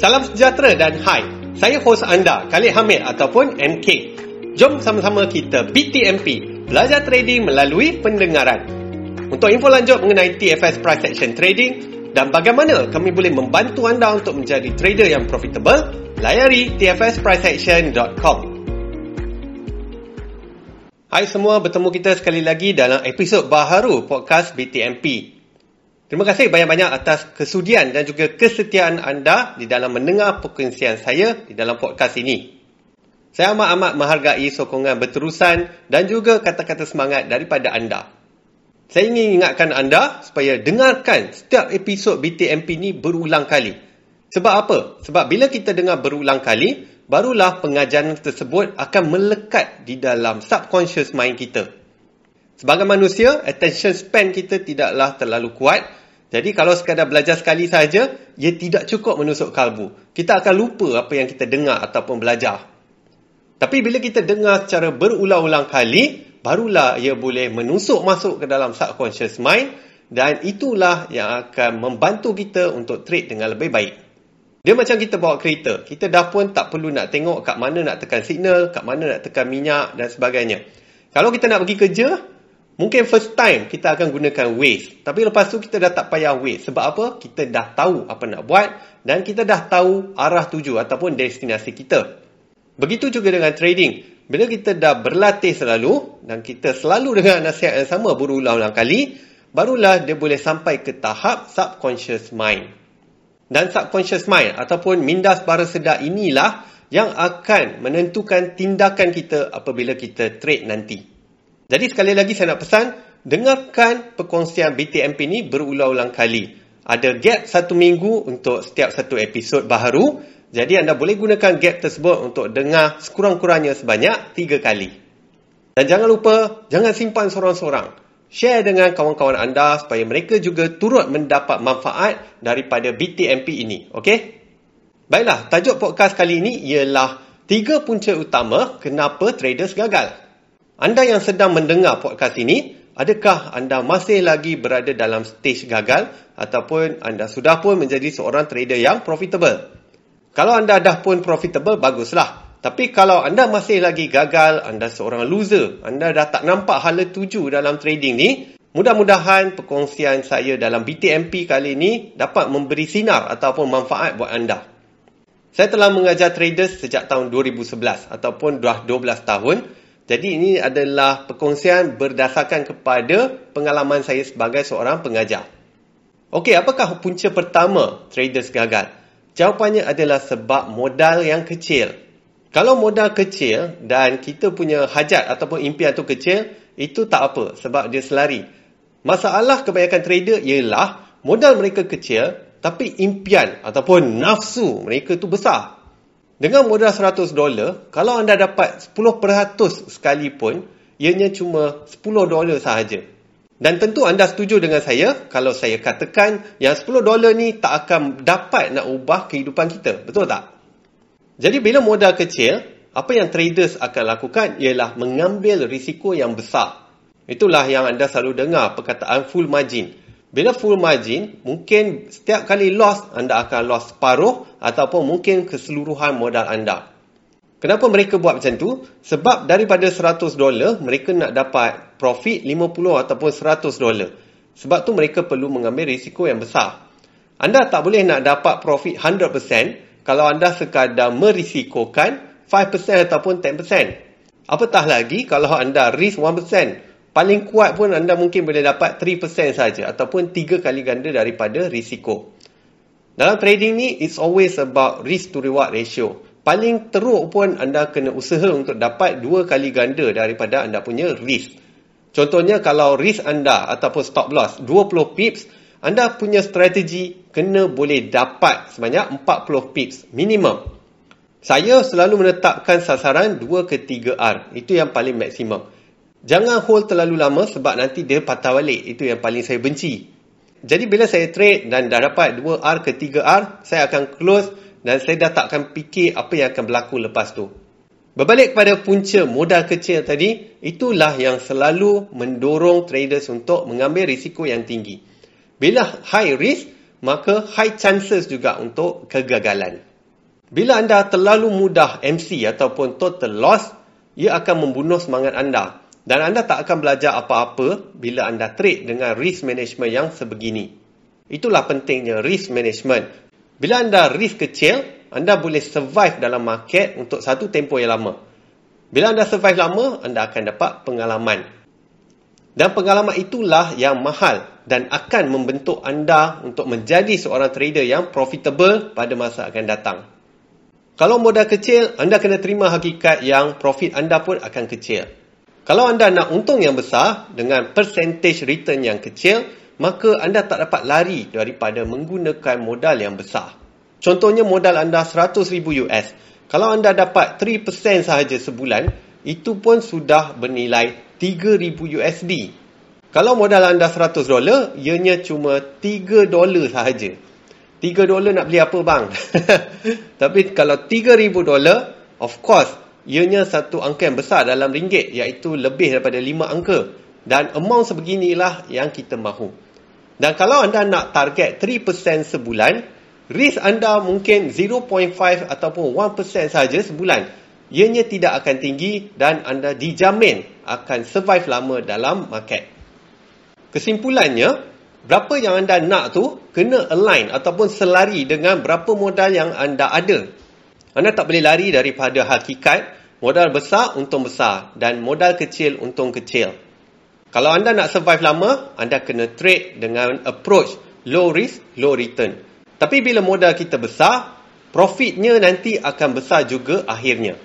Salam sejahtera dan hai. Saya hos anda, Khalid Hamid ataupun MK. Jom sama-sama kita BTMP, belajar trading melalui pendengaran. Untuk info lanjut mengenai TFS Price Action Trading dan bagaimana kami boleh membantu anda untuk menjadi trader yang profitable, layari tfspriceaction.com. Hai semua, bertemu kita sekali lagi dalam episod baharu podcast BTMP. Terima kasih banyak-banyak atas kesudian dan juga kesetiaan anda di dalam mendengar perkongsian saya di dalam podcast ini. Saya amat-amat menghargai sokongan berterusan dan juga kata-kata semangat daripada anda. Saya ingin ingatkan anda supaya dengarkan setiap episod BTMP ini berulang kali. Sebab apa? Sebab bila kita dengar berulang kali, barulah pengajaran tersebut akan melekat di dalam subconscious mind kita. Sebagai manusia, attention span kita tidaklah terlalu kuat jadi kalau sekadar belajar sekali saja, ia tidak cukup menusuk kalbu. Kita akan lupa apa yang kita dengar ataupun belajar. Tapi bila kita dengar secara berulang-ulang kali, barulah ia boleh menusuk masuk ke dalam subconscious mind dan itulah yang akan membantu kita untuk trade dengan lebih baik. Dia macam kita bawa kereta. Kita dah pun tak perlu nak tengok kat mana nak tekan signal, kat mana nak tekan minyak dan sebagainya. Kalau kita nak pergi kerja, Mungkin first time kita akan gunakan Waze. Tapi lepas tu kita dah tak payah Waze. Sebab apa? Kita dah tahu apa nak buat. Dan kita dah tahu arah tuju ataupun destinasi kita. Begitu juga dengan trading. Bila kita dah berlatih selalu. Dan kita selalu dengan nasihat yang sama berulang-ulang kali. Barulah dia boleh sampai ke tahap subconscious mind. Dan subconscious mind ataupun minda bara sedar inilah yang akan menentukan tindakan kita apabila kita trade nanti. Jadi sekali lagi saya nak pesan, dengarkan perkongsian BTMP ni berulang-ulang kali. Ada gap satu minggu untuk setiap satu episod baharu. Jadi anda boleh gunakan gap tersebut untuk dengar sekurang-kurangnya sebanyak tiga kali. Dan jangan lupa, jangan simpan seorang-seorang. Share dengan kawan-kawan anda supaya mereka juga turut mendapat manfaat daripada BTMP ini. Okey? Baiklah, tajuk podcast kali ini ialah tiga punca utama kenapa traders gagal. Anda yang sedang mendengar podcast ini, adakah anda masih lagi berada dalam stage gagal ataupun anda sudah pun menjadi seorang trader yang profitable? Kalau anda dah pun profitable, baguslah. Tapi kalau anda masih lagi gagal, anda seorang loser, anda dah tak nampak hala tuju dalam trading ni, mudah-mudahan perkongsian saya dalam BTMP kali ini dapat memberi sinar ataupun manfaat buat anda. Saya telah mengajar traders sejak tahun 2011 ataupun dah 12 tahun jadi ini adalah perkongsian berdasarkan kepada pengalaman saya sebagai seorang pengajar. Okey, apakah punca pertama traders gagal? Jawapannya adalah sebab modal yang kecil. Kalau modal kecil dan kita punya hajat ataupun impian tu kecil, itu tak apa sebab dia selari. Masalah kebanyakan trader ialah modal mereka kecil tapi impian ataupun nafsu mereka tu besar. Dengan modal 100 dolar, kalau anda dapat 10% sekalipun, ianya cuma 10 dolar sahaja. Dan tentu anda setuju dengan saya kalau saya katakan yang 10 dolar ni tak akan dapat nak ubah kehidupan kita. Betul tak? Jadi bila modal kecil, apa yang traders akan lakukan ialah mengambil risiko yang besar. Itulah yang anda selalu dengar perkataan full margin. Bila full margin, mungkin setiap kali loss, anda akan loss separuh ataupun mungkin keseluruhan modal anda. Kenapa mereka buat macam tu? Sebab daripada 100 dolar, mereka nak dapat profit 50 ataupun 100 dolar. Sebab tu mereka perlu mengambil risiko yang besar. Anda tak boleh nak dapat profit 100% kalau anda sekadar merisikokan 5% ataupun 10%. Apatah lagi kalau anda risk 1%. Paling kuat pun anda mungkin boleh dapat 3% saja ataupun 3 kali ganda daripada risiko. Dalam trading ni, it's always about risk to reward ratio. Paling teruk pun anda kena usaha untuk dapat 2 kali ganda daripada anda punya risk. Contohnya kalau risk anda ataupun stop loss 20 pips, anda punya strategi kena boleh dapat sebanyak 40 pips minimum. Saya selalu menetapkan sasaran 2 ke 3 R. Itu yang paling maksimum. Jangan hold terlalu lama sebab nanti dia patah balik. Itu yang paling saya benci. Jadi bila saya trade dan dah dapat 2R ke 3R, saya akan close dan saya dah tak akan fikir apa yang akan berlaku lepas tu. Berbalik kepada punca modal kecil tadi, itulah yang selalu mendorong traders untuk mengambil risiko yang tinggi. Bila high risk, maka high chances juga untuk kegagalan. Bila anda terlalu mudah MC ataupun total loss, ia akan membunuh semangat anda. Dan anda tak akan belajar apa-apa bila anda trade dengan risk management yang sebegini. Itulah pentingnya risk management. Bila anda risk kecil, anda boleh survive dalam market untuk satu tempoh yang lama. Bila anda survive lama, anda akan dapat pengalaman. Dan pengalaman itulah yang mahal dan akan membentuk anda untuk menjadi seorang trader yang profitable pada masa akan datang. Kalau modal kecil, anda kena terima hakikat yang profit anda pun akan kecil. Kalau anda nak untung yang besar dengan percentage return yang kecil, maka anda tak dapat lari daripada menggunakan modal yang besar. Contohnya modal anda 100,000 US. Kalau anda dapat 3% sahaja sebulan, itu pun sudah bernilai 3,000 USD. Kalau modal anda 100 dolar, ianya cuma 3 dolar sahaja. 3 dolar nak beli apa bang? Tapi kalau 3000 dolar, of course, ianya satu angka yang besar dalam ringgit iaitu lebih daripada 5 angka. Dan amount sebeginilah yang kita mahu. Dan kalau anda nak target 3% sebulan, risk anda mungkin 0.5 ataupun 1% saja sebulan. Ianya tidak akan tinggi dan anda dijamin akan survive lama dalam market. Kesimpulannya, berapa yang anda nak tu kena align ataupun selari dengan berapa modal yang anda ada. Anda tak boleh lari daripada hakikat modal besar untung besar dan modal kecil untung kecil. Kalau anda nak survive lama, anda kena trade dengan approach low risk, low return. Tapi bila modal kita besar, profitnya nanti akan besar juga akhirnya.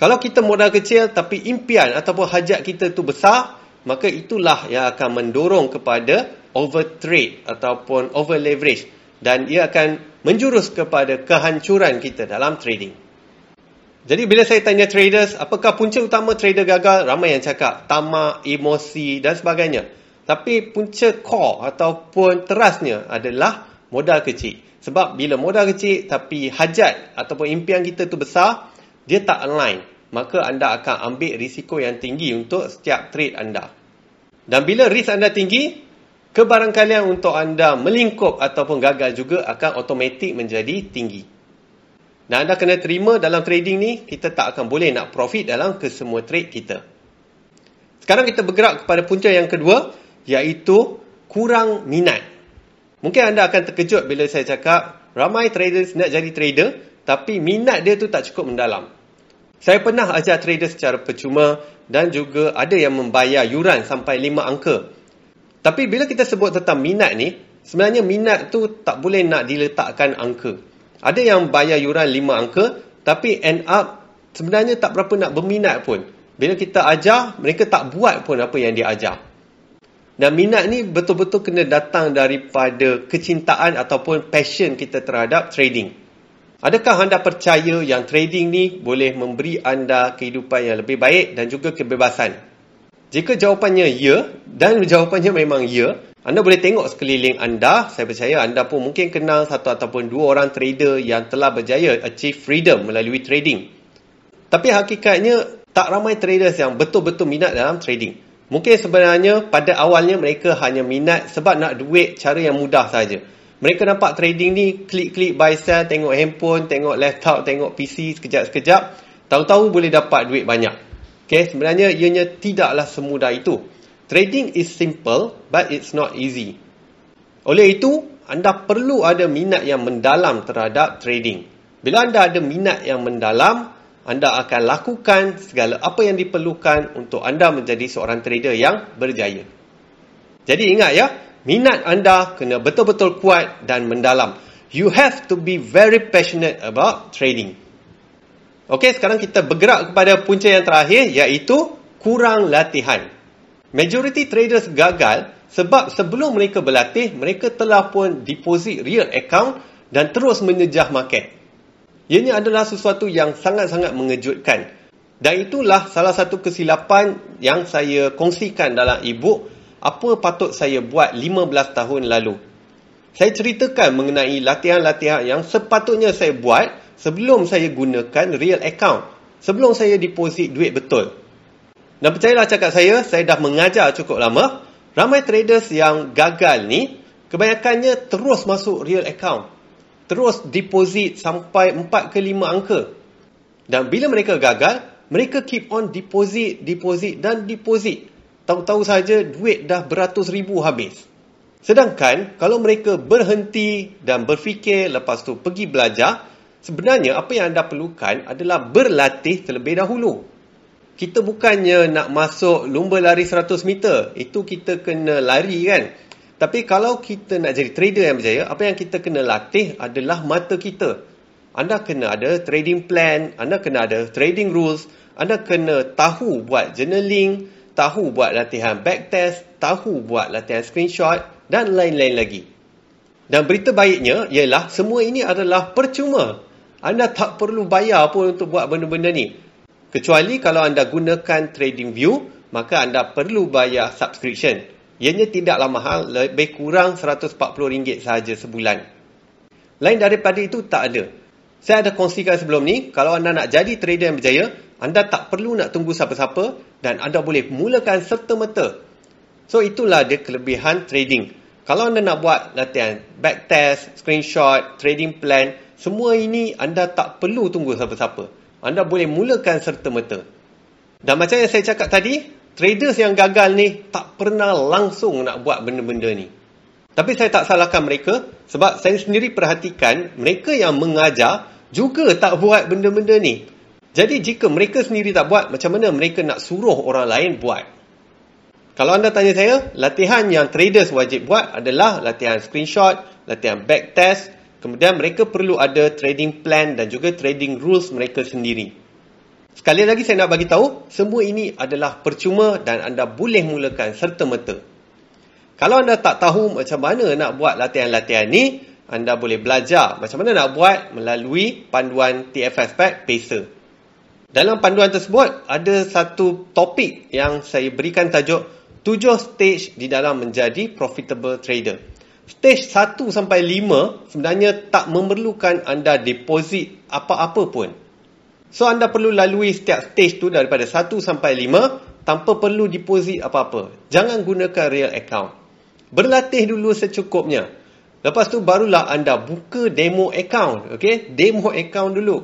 Kalau kita modal kecil tapi impian ataupun hajat kita tu besar, maka itulah yang akan mendorong kepada over trade ataupun over leverage dan ia akan menjurus kepada kehancuran kita dalam trading. Jadi bila saya tanya traders, apakah punca utama trader gagal? Ramai yang cakap tamak, emosi dan sebagainya. Tapi punca core ataupun terasnya adalah modal kecil. Sebab bila modal kecil tapi hajat ataupun impian kita tu besar, dia tak align. Maka anda akan ambil risiko yang tinggi untuk setiap trade anda. Dan bila risk anda tinggi, kebarangkalian untuk anda melingkup ataupun gagal juga akan automatik menjadi tinggi. Dan anda kena terima dalam trading ni, kita tak akan boleh nak profit dalam kesemua trade kita. Sekarang kita bergerak kepada punca yang kedua, iaitu kurang minat. Mungkin anda akan terkejut bila saya cakap, ramai traders nak jadi trader, tapi minat dia tu tak cukup mendalam. Saya pernah ajar trader secara percuma dan juga ada yang membayar yuran sampai 5 angka tapi bila kita sebut tentang minat ni, sebenarnya minat tu tak boleh nak diletakkan angka. Ada yang bayar yuran 5 angka, tapi end up sebenarnya tak berapa nak berminat pun. Bila kita ajar, mereka tak buat pun apa yang dia ajar. Dan minat ni betul-betul kena datang daripada kecintaan ataupun passion kita terhadap trading. Adakah anda percaya yang trading ni boleh memberi anda kehidupan yang lebih baik dan juga kebebasan? Jika jawapannya ya dan jawapannya memang ya, anda boleh tengok sekeliling anda. Saya percaya anda pun mungkin kenal satu ataupun dua orang trader yang telah berjaya achieve freedom melalui trading. Tapi hakikatnya tak ramai traders yang betul-betul minat dalam trading. Mungkin sebenarnya pada awalnya mereka hanya minat sebab nak duit cara yang mudah saja. Mereka nampak trading ni klik-klik buy sell, tengok handphone, tengok laptop, tengok PC sekejap-sekejap. Tahu-tahu boleh dapat duit banyak. Okay, sebenarnya ianya tidaklah semudah itu. Trading is simple but it's not easy. Oleh itu, anda perlu ada minat yang mendalam terhadap trading. Bila anda ada minat yang mendalam, anda akan lakukan segala apa yang diperlukan untuk anda menjadi seorang trader yang berjaya. Jadi ingat ya, minat anda kena betul-betul kuat dan mendalam. You have to be very passionate about trading. Okey, sekarang kita bergerak kepada punca yang terakhir iaitu kurang latihan. Majority traders gagal sebab sebelum mereka berlatih, mereka telah pun deposit real account dan terus menjejah market. Ianya adalah sesuatu yang sangat-sangat mengejutkan. Dan itulah salah satu kesilapan yang saya kongsikan dalam e-book apa patut saya buat 15 tahun lalu. Saya ceritakan mengenai latihan-latihan yang sepatutnya saya buat sebelum saya gunakan real account. Sebelum saya deposit duit betul. Dan percayalah cakap saya, saya dah mengajar cukup lama. Ramai traders yang gagal ni, kebanyakannya terus masuk real account. terus deposit sampai 4 ke 5 angka. Dan bila mereka gagal, mereka keep on deposit, deposit dan deposit. Tahu-tahu saja duit dah beratus ribu habis. Sedangkan kalau mereka berhenti dan berfikir lepas tu pergi belajar, sebenarnya apa yang anda perlukan adalah berlatih terlebih dahulu. Kita bukannya nak masuk lumba lari 100 meter. Itu kita kena lari kan. Tapi kalau kita nak jadi trader yang berjaya, apa yang kita kena latih adalah mata kita. Anda kena ada trading plan, anda kena ada trading rules, anda kena tahu buat journaling, tahu buat latihan backtest, tahu buat latihan screenshot dan lain-lain lagi. Dan berita baiknya ialah semua ini adalah percuma. Anda tak perlu bayar pun untuk buat benda-benda ni. Kecuali kalau anda gunakan TradingView, maka anda perlu bayar subscription. Ianya tidaklah mahal, lebih kurang RM140 sahaja sebulan. Lain daripada itu, tak ada. Saya ada kongsikan sebelum ni, kalau anda nak jadi trader yang berjaya, anda tak perlu nak tunggu siapa-siapa dan anda boleh mulakan serta-merta. So itulah dia kelebihan trading. Kalau anda nak buat latihan backtest, screenshot, trading plan, semua ini anda tak perlu tunggu siapa-siapa. Anda boleh mulakan serta-merta. Dan macam yang saya cakap tadi, traders yang gagal ni tak pernah langsung nak buat benda-benda ni. Tapi saya tak salahkan mereka sebab saya sendiri perhatikan mereka yang mengajar juga tak buat benda-benda ni. Jadi jika mereka sendiri tak buat, macam mana mereka nak suruh orang lain buat? Kalau anda tanya saya, latihan yang traders wajib buat adalah latihan screenshot, latihan backtest, kemudian mereka perlu ada trading plan dan juga trading rules mereka sendiri. Sekali lagi saya nak bagi tahu, semua ini adalah percuma dan anda boleh mulakan serta-merta. Kalau anda tak tahu macam mana nak buat latihan-latihan ni, anda boleh belajar macam mana nak buat melalui panduan TFS Pack Pacer. Dalam panduan tersebut, ada satu topik yang saya berikan tajuk 7 stage di dalam menjadi profitable trader. Stage 1 sampai 5 sebenarnya tak memerlukan anda deposit apa-apa pun. So anda perlu lalui setiap stage tu daripada 1 sampai 5 tanpa perlu deposit apa-apa. Jangan gunakan real account. Berlatih dulu secukupnya. Lepas tu barulah anda buka demo account. Okay? Demo account dulu.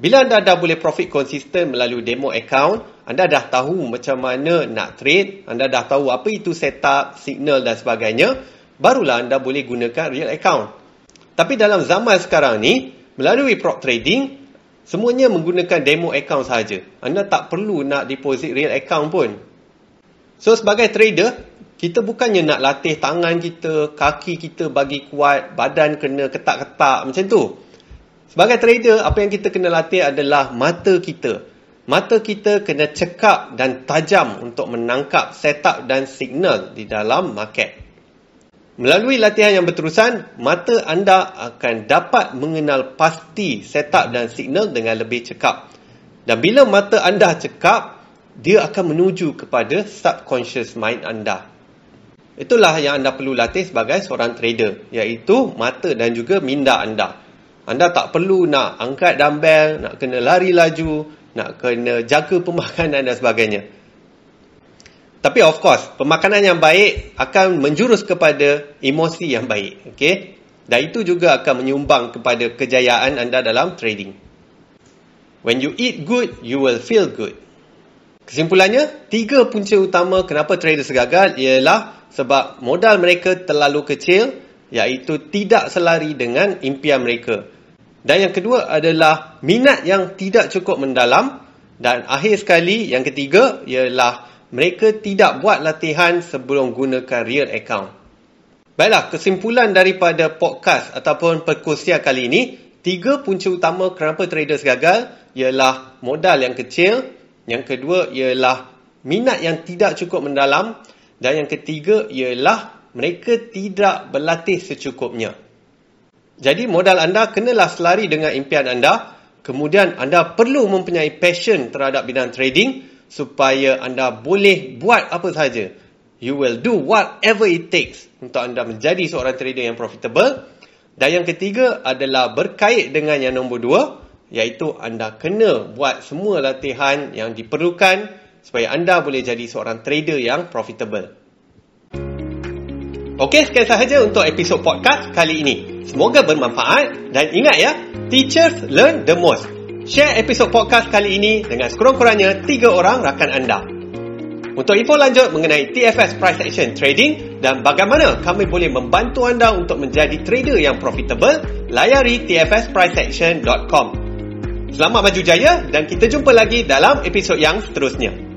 Bila anda dah boleh profit konsisten melalui demo account, anda dah tahu macam mana nak trade, anda dah tahu apa itu setup, signal dan sebagainya, barulah anda boleh gunakan real account. Tapi dalam zaman sekarang ni, melalui prop trading, semuanya menggunakan demo account saja. Anda tak perlu nak deposit real account pun. So sebagai trader, kita bukannya nak latih tangan kita, kaki kita bagi kuat, badan kena ketak-ketak macam tu. Sebagai trader, apa yang kita kena latih adalah mata kita. Mata kita kena cekap dan tajam untuk menangkap setup dan signal di dalam market. Melalui latihan yang berterusan, mata anda akan dapat mengenal pasti setup dan signal dengan lebih cekap. Dan bila mata anda cekap, dia akan menuju kepada subconscious mind anda. Itulah yang anda perlu latih sebagai seorang trader, iaitu mata dan juga minda anda. Anda tak perlu nak angkat dumbbell, nak kena lari laju, nak kena jaga pemakanan dan sebagainya. Tapi of course, pemakanan yang baik akan menjurus kepada emosi yang baik. Okay? Dan itu juga akan menyumbang kepada kejayaan anda dalam trading. When you eat good, you will feel good. Kesimpulannya, tiga punca utama kenapa traders gagal ialah sebab modal mereka terlalu kecil iaitu tidak selari dengan impian mereka. Dan yang kedua adalah minat yang tidak cukup mendalam dan akhir sekali yang ketiga ialah mereka tidak buat latihan sebelum gunakan real account. Baiklah, kesimpulan daripada podcast ataupun perkongsian kali ini, tiga punca utama kenapa traders gagal ialah modal yang kecil, yang kedua ialah minat yang tidak cukup mendalam dan yang ketiga ialah mereka tidak berlatih secukupnya. Jadi modal anda kenalah selari dengan impian anda. Kemudian anda perlu mempunyai passion terhadap bidang trading supaya anda boleh buat apa sahaja. You will do whatever it takes untuk anda menjadi seorang trader yang profitable. Dan yang ketiga adalah berkait dengan yang nombor dua. Iaitu anda kena buat semua latihan yang diperlukan supaya anda boleh jadi seorang trader yang profitable. Okey, sekian sahaja untuk episod podcast kali ini. Semoga bermanfaat dan ingat ya, teachers learn the most. Share episod podcast kali ini dengan sekurang-kurangnya tiga orang rakan anda. Untuk info lanjut mengenai TFS Price Action Trading dan bagaimana kami boleh membantu anda untuk menjadi trader yang profitable, layari tfspriceaction.com. Selamat maju jaya dan kita jumpa lagi dalam episod yang seterusnya.